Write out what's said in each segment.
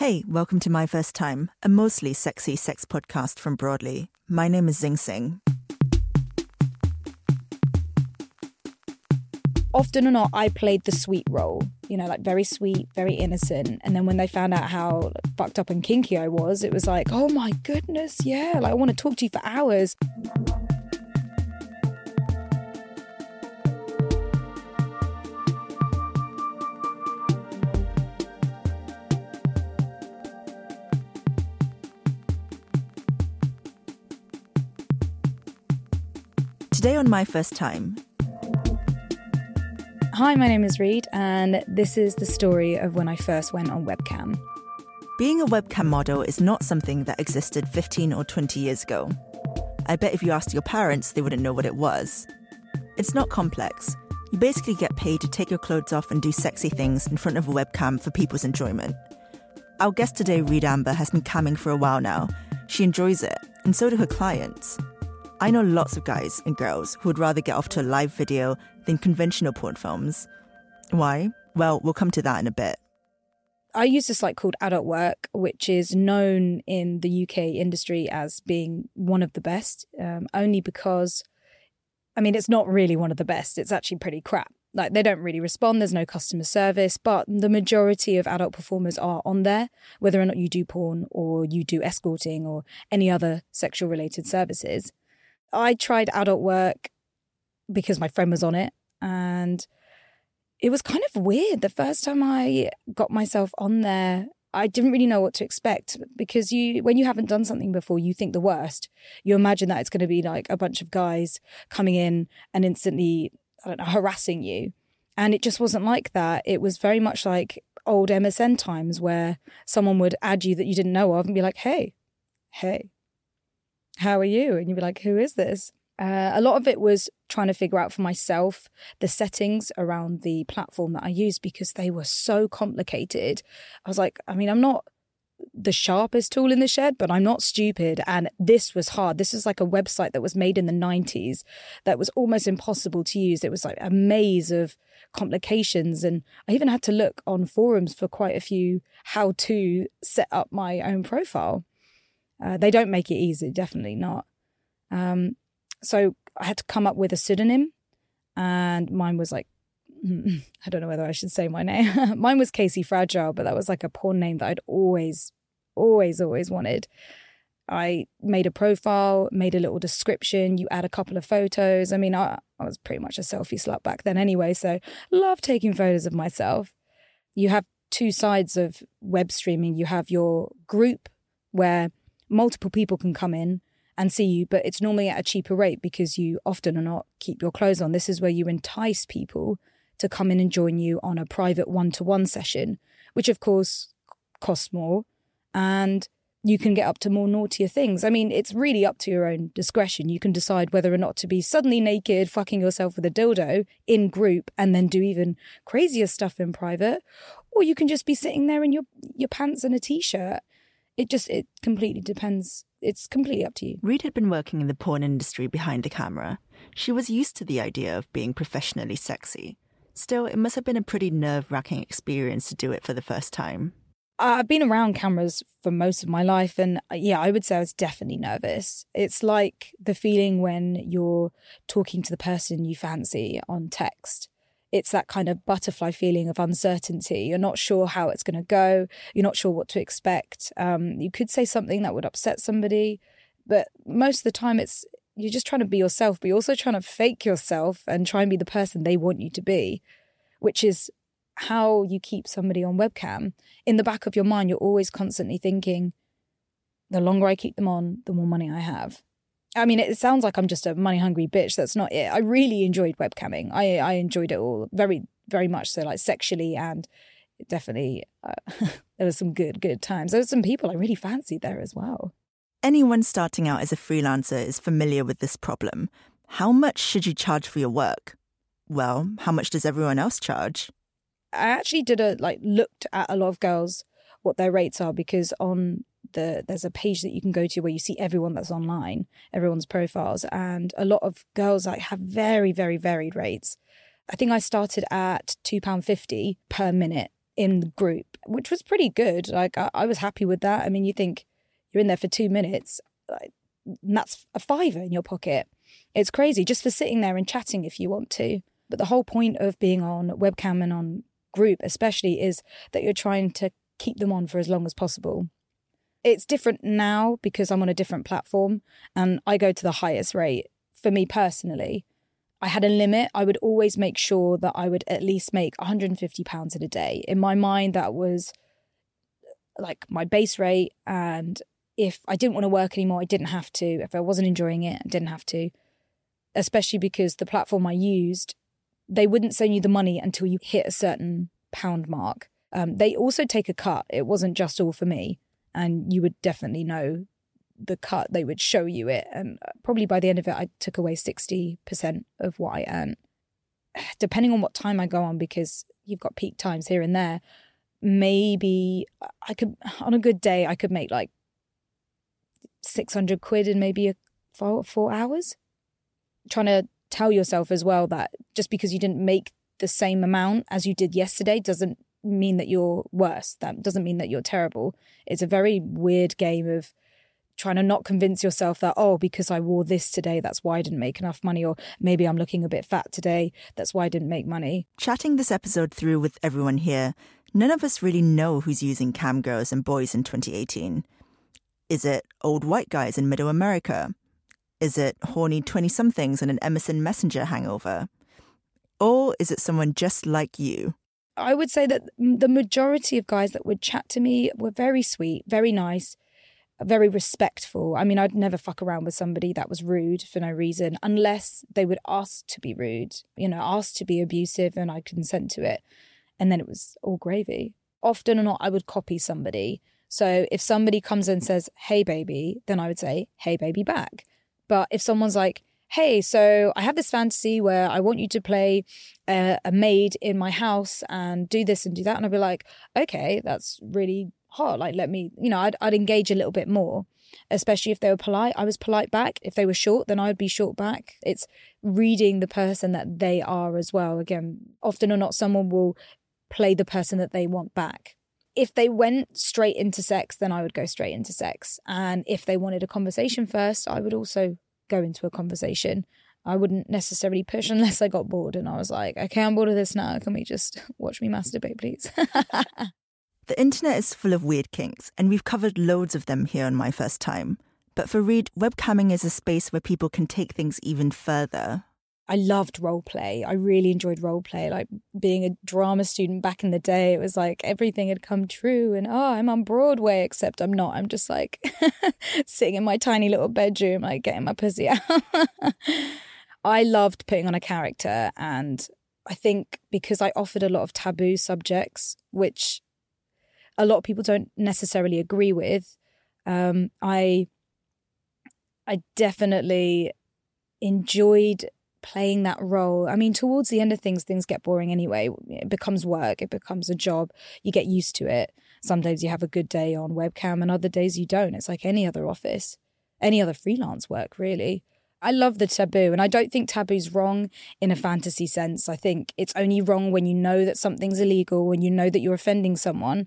Hey, welcome to My First Time, a mostly sexy sex podcast from Broadly. My name is Zing Tsjeng. often or not, I played the sweet role, you know, like very sweet, very innocent. And then when they found out how fucked up and kinky I was, it was like, oh my goodness, yeah, like I want to talk to you for hours. Today on My First Time, Hi, my name is Reed, and this is the story of when I first went on webcam. being a webcam model is not something that existed 15 or 20 years ago. I bet if you asked your parents, they wouldn't know what it was. It's not complex. You basically get paid to take your clothes off and do sexy things in front of a webcam for people's enjoyment. Our guest today, Reed Amber, has been camming for a while now. She enjoys it, and so do her clients. I know lots of guys and girls who would rather get off to a live video than conventional porn films. Why? Well, we'll come to that in a bit. I use a site called Adult Work, which is known in the UK industry as being one of the best, um, only because, I mean, it's not really one of the best. It's actually pretty crap. Like, they don't really respond, there's no customer service, but the majority of adult performers are on there, whether or not you do porn or you do escorting or any other sexual related services. I tried Adult Work because my friend was on it and it was kind of weird the first time I got myself on there. I didn't really know what to expect because you, when you haven't done something before, you think the worst. You imagine that it's going to be like a bunch of guys coming in and instantly, I don't know, harassing you. And it just wasn't like that. It was very much like old MSN times where someone would add you that you didn't know of and be like, hey, hey, how are you? And you'd be like, who is this? Uh, a lot of it was trying to figure out for myself the settings around the platform that I used because they were so complicated. I was like, I mean, I'm not the sharpest tool in the shed, but I'm not stupid. And this was hard. This is like a website that was made in the 90s that was almost impossible to use. It was like a maze of complications. And I even had to look on forums for quite a few how to set up my own profile. Uh, they don't make it easy, definitely not. Um, so I had to come up with a pseudonym, and mine was like, I don't know whether I should say my name. mine was Casey Fragile, but that was like a porn name that I'd always, always, always wanted. I made a profile, made a little description. You add a couple of photos. I mean, I, I was pretty much a selfie slut back then anyway, so love taking photos of myself. You have two sides of web streaming. You have your group where multiple people can come in and see you, but it's normally at a cheaper rate because you often are not keep your clothes on. This is where you entice people to come in and join you on a private one to one session, which of course costs more. And you can get up to more naughtier things. I mean, it's really up to your own discretion. You can decide whether or not to be suddenly naked, fucking yourself with a dildo in group, and then do even crazier stuff in private, or you can just be sitting there in your your pants and a t-shirt. It just it completely depends. It's completely up to you. Reed had been working in the porn industry behind the camera. She was used to the idea of being professionally sexy. Still, it must have been a pretty nerve wracking experience to do it for the first time. I've been around cameras for most of my life, and uh, yeah, I would say I was definitely nervous. It's like the feeling when you're talking to the person you fancy on text. It's that kind of butterfly feeling of uncertainty. You're not sure how it's going to go. You're not sure what to expect. Um, you could say something that would upset somebody, but most of the time, it's you're just trying to be yourself, but you're also trying to fake yourself and try and be the person they want you to be, which is how you keep somebody on webcam, in the back of your mind, you're always constantly thinking, the longer I keep them on, the more money I have. I mean, it sounds like I'm just a money hungry bitch. That's not it. I really enjoyed webcamming. I, I enjoyed it all very, very much so, like sexually and definitely uh, there was some good, good times. There were some people I really fancied there as well. Anyone starting out as a freelancer is familiar with this problem. How much should you charge for your work? Well, how much does everyone else charge? I actually did a like looked at a lot of girls what their rates are because on the there's a page that you can go to where you see everyone that's online, everyone's profiles, and a lot of girls like have very very varied rates. I think I started at two pound fifty per minute in the group, which was pretty good. Like I, I was happy with that. I mean, you think you're in there for two minutes, like, that's a fiver in your pocket. It's crazy just for sitting there and chatting if you want to. But the whole point of being on webcam and on group, especially, is that you're trying to keep them on for as long as possible. It's different now because I'm on a different platform and I go to the highest rate. For me personally, I had a limit. I would always make sure that I would at least make £150 in a day. In my mind, that was like my base rate. And if I didn't want to work anymore, I didn't have to. If I wasn't enjoying it, I didn't have to. Especially because the platform I used they wouldn't send you the money until you hit a certain pound mark. Um, they also take a cut. It wasn't just all for me. And you would definitely know the cut. They would show you it. And uh, probably by the end of it, I took away 60% of what I earned. Depending on what time I go on, because you've got peak times here and there, maybe I could, on a good day, I could make like 600 quid in maybe a four, four hours. Trying to tell yourself as well that just because you didn't make the same amount as you did yesterday doesn't mean that you're worse. That doesn't mean that you're terrible. It's a very weird game of trying to not convince yourself that, oh, because I wore this today, that's why I didn't make enough money, or maybe I'm looking a bit fat today, that's why I didn't make money. Chatting this episode through with everyone here, none of us really know who's using cam girls and boys in 2018. Is it old white guys in middle America? Is it horny 20 somethings and an MSN Messenger hangover? Or is it someone just like you? I would say that the majority of guys that would chat to me were very sweet, very nice, very respectful. I mean, I'd never fuck around with somebody that was rude for no reason unless they would ask to be rude, you know, ask to be abusive and I consent to it. And then it was all gravy. Often or not, I would copy somebody. So if somebody comes and says, hey, baby, then I would say, hey, baby, back. But if someone's like, hey, so I have this fantasy where I want you to play a, a maid in my house and do this and do that. And I'd be like, okay, that's really hot. Like, let me, you know, I'd, I'd engage a little bit more, especially if they were polite. I was polite back. If they were short, then I'd be short back. It's reading the person that they are as well. Again, often or not, someone will play the person that they want back if they went straight into sex, then I would go straight into sex. And if they wanted a conversation first, I would also go into a conversation. I wouldn't necessarily push unless I got bored and I was like, okay, I'm bored of this now. Can we just watch me masturbate, please? the internet is full of weird kinks, and we've covered loads of them here on My First Time. But for Reed, webcamming is a space where people can take things even further. I loved role play. I really enjoyed role play. Like being a drama student back in the day, it was like everything had come true and oh, I'm on Broadway, except I'm not. I'm just like sitting in my tiny little bedroom, like getting my pussy out. I loved putting on a character and I think because I offered a lot of taboo subjects, which a lot of people don't necessarily agree with, um, I I definitely enjoyed playing that role. I mean, towards the end of things, things get boring anyway. It becomes work, it becomes a job. You get used to it. Sometimes you have a good day on webcam, and other days you don't. It's like any other office, any other freelance work, really. I love the taboo, and I don't think taboo's wrong in a fantasy sense. I think it's only wrong when you know that something's illegal, when you know that you're offending someone.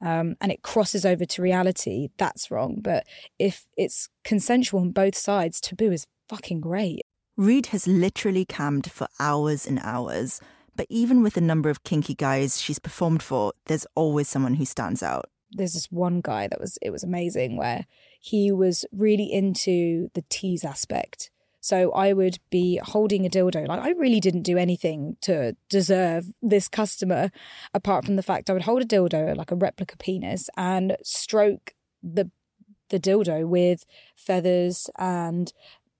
um, and it crosses over to reality, that's wrong. But if it's consensual on both sides, taboo is fucking great. Reed has literally cammed for hours and hours, but even with the number of kinky guys she's performed for, there's always someone who stands out. There's this one guy that was it was amazing where he was really into the tease aspect. So I would be holding a dildo. Like I really didn't do anything to deserve this customer, apart from the fact I would hold a dildo, like a replica penis, and stroke the the dildo with feathers and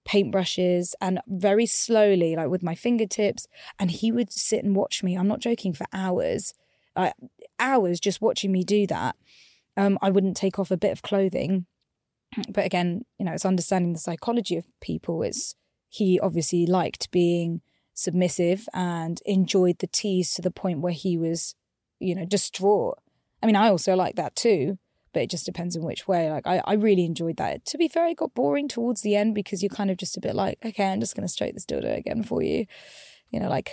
paintbrushes and very slowly, like with my fingertips. And he would sit and watch me. I'm not joking for hours, like hours just watching me do that. Um, I wouldn't take off a bit of clothing but again, you know, it's understanding the psychology of people. It's he obviously liked being submissive and enjoyed the tease to the point where he was, you know, distraught. I mean, I also like that too, but it just depends on which way. Like, I, I really enjoyed that. To be fair, it got boring towards the end because you're kind of just a bit like, okay, I'm just going to stroke this dildo again for you. You know, like,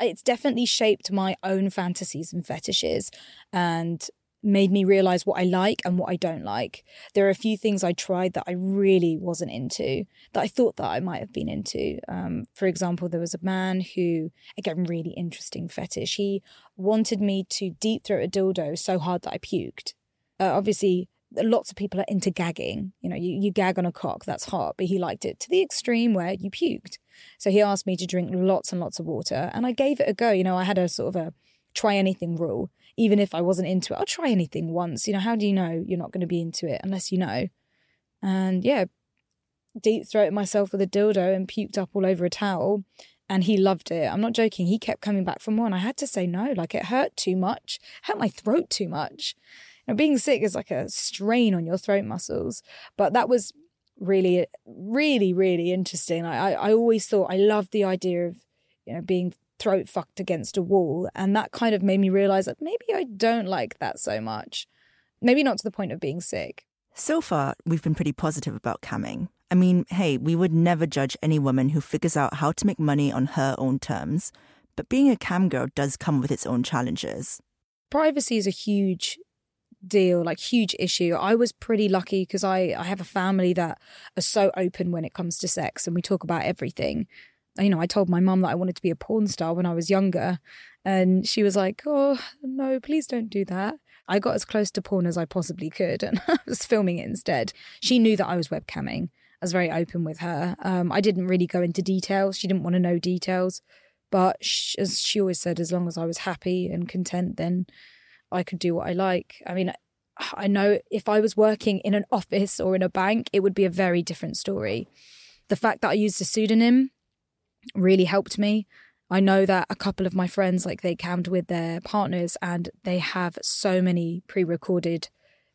it's definitely shaped my own fantasies and fetishes. And made me realize what I like and what I don't like. There are a few things I tried that I really wasn't into, that I thought that I might have been into. Um, for example, there was a man who, again, really interesting fetish. He wanted me to deep throat a dildo so hard that I puked. Uh, obviously, lots of people are into gagging. You know, you, you gag on a cock, that's hot, but he liked it to the extreme where you puked. So he asked me to drink lots and lots of water, and I gave it a go. You know, I had a sort of a try anything rule even if I wasn't into it, I'll try anything once. You know, how do you know you're not going to be into it unless you know? And yeah, deep throated myself with a dildo and puked up all over a towel. And he loved it. I'm not joking. He kept coming back for more. And I had to say no. Like it hurt too much, hurt my throat too much. Know, being sick is like a strain on your throat muscles. But that was really, really, really interesting. I, I, I always thought I loved the idea of, you know, being throat fucked against a wall. And that kind of made me realize that maybe I don't like that so much. Maybe not to the point of being sick. So far, we've been pretty positive about camming. I mean, hey, we would never judge any woman who figures out how to make money on her own terms. But being a cam girl does come with its own challenges. Privacy is a huge deal, like huge issue. I was pretty lucky because I, I have a family that are so open when it comes to sex and we talk about everything you know, I told my mum that I wanted to be a porn star when I was younger. And she was like, oh, no, please don't do that. I got as close to porn as I possibly could and I was filming it instead. She knew that I was webcamming. I was very open with her. Um, I didn't really go into details. She didn't want to know details. But she, as she always said, as long as I was happy and content, then I could do what I like. I mean, I know if I was working in an office or in a bank, it would be a very different story. The fact that I used a pseudonym really helped me. I know that a couple of my friends, like they cammed with their partners and they have so many pre recorded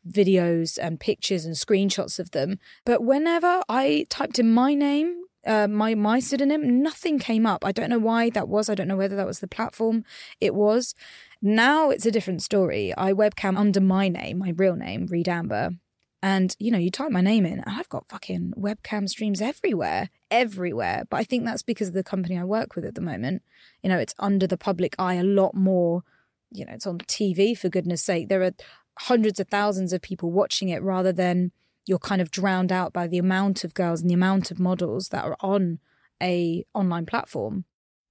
videos and pictures and screenshots of them. But whenever I typed in my name, uh, my my pseudonym, nothing came up. I don't know why that was. I don't know whether that was the platform it was. Now it's a different story. I webcam under my name, my real name, Reed Amber, and, you know, you type my name in, and I've got fucking webcam streams everywhere, everywhere. But I think that's because of the company I work with at the moment. You know, it's under the public eye a lot more. You know, it's on TV, for goodness sake. There are hundreds of thousands of people watching it rather than you're kind of drowned out by the amount of girls and the amount of models that are on a online platform.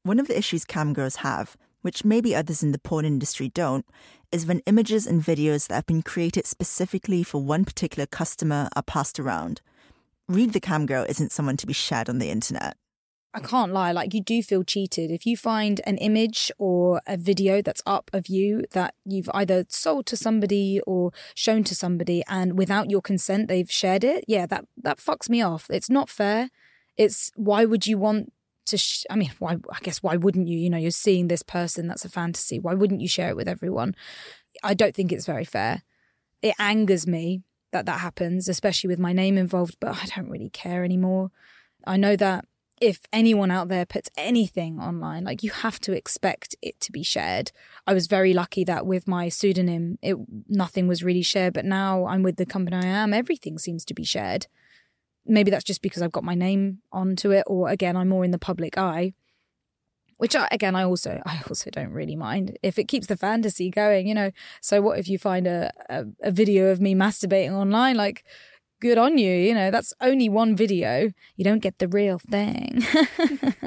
One of the issues cam girls have which maybe others in the porn industry don't, is when images and videos that have been created specifically for one particular customer are passed around. Reed the Cam Girl isn't someone to be shared on the internet. I can't lie, like you do feel cheated. If you find an image or a video that's up of you that you've either sold to somebody or shown to somebody and without your consent they've shared it, yeah, that that fucks me off. It's not fair. It's why would you want to sh- i mean why i guess why wouldn't you you know you're seeing this person that's a fantasy why wouldn't you share it with everyone i don't think it's very fair it angers me that that happens especially with my name involved but i don't really care anymore i know that if anyone out there puts anything online like you have to expect it to be shared i was very lucky that with my pseudonym it nothing was really shared but now i'm with the company i am everything seems to be shared maybe that's just because I've got my name onto it, or again, I'm more in the public eye. which I, again I also I also don't really mind if it keeps the fantasy going. You know, so what if you find a, a, a video of me masturbating online? Like, good on you. You know, that's only one video. You don't get the real thing.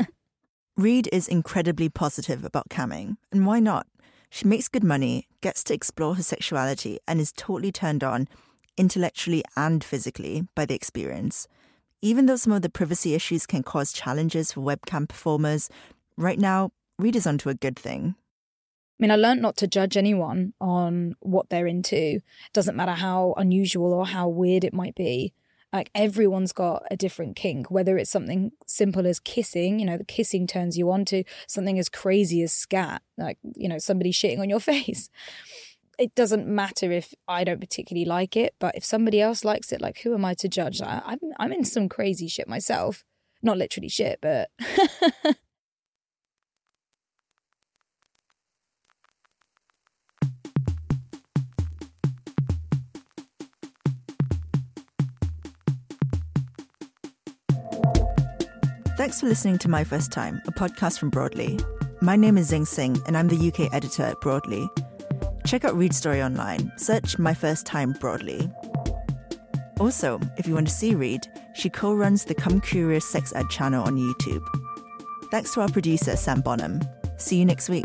Reed is incredibly positive about camming, and why not? She makes good money, gets to explore her sexuality, and is totally turned on, intellectually and physically, by the experience. Even though some of the privacy issues can cause challenges for webcam performers, right now, Reed is onto a good thing. I mean, I learned not to judge anyone on what they're into. Doesn't matter how unusual or how weird it might be. Like everyone's got a different kink, whether it's something simple as kissing, you know, the kissing turns you on to something as crazy as scat, like, you know, somebody shitting on your face. It doesn't matter if I don't particularly like it, but if somebody else likes it, like, who am I to judge? I, I'm, I'm in some crazy shit myself. Not literally shit, but. Thanks for listening to My First Time, a podcast from Broadly. My name is Zing Tsjeng, and I'm the UK editor at Broadly. Check out Reed Story online. Search My First Time Broadly. Also, if you want to see Reed, she co runs the Come Curious Sex Ed channel on YouTube. Thanks to our producer, Sam Bonham. See you next week.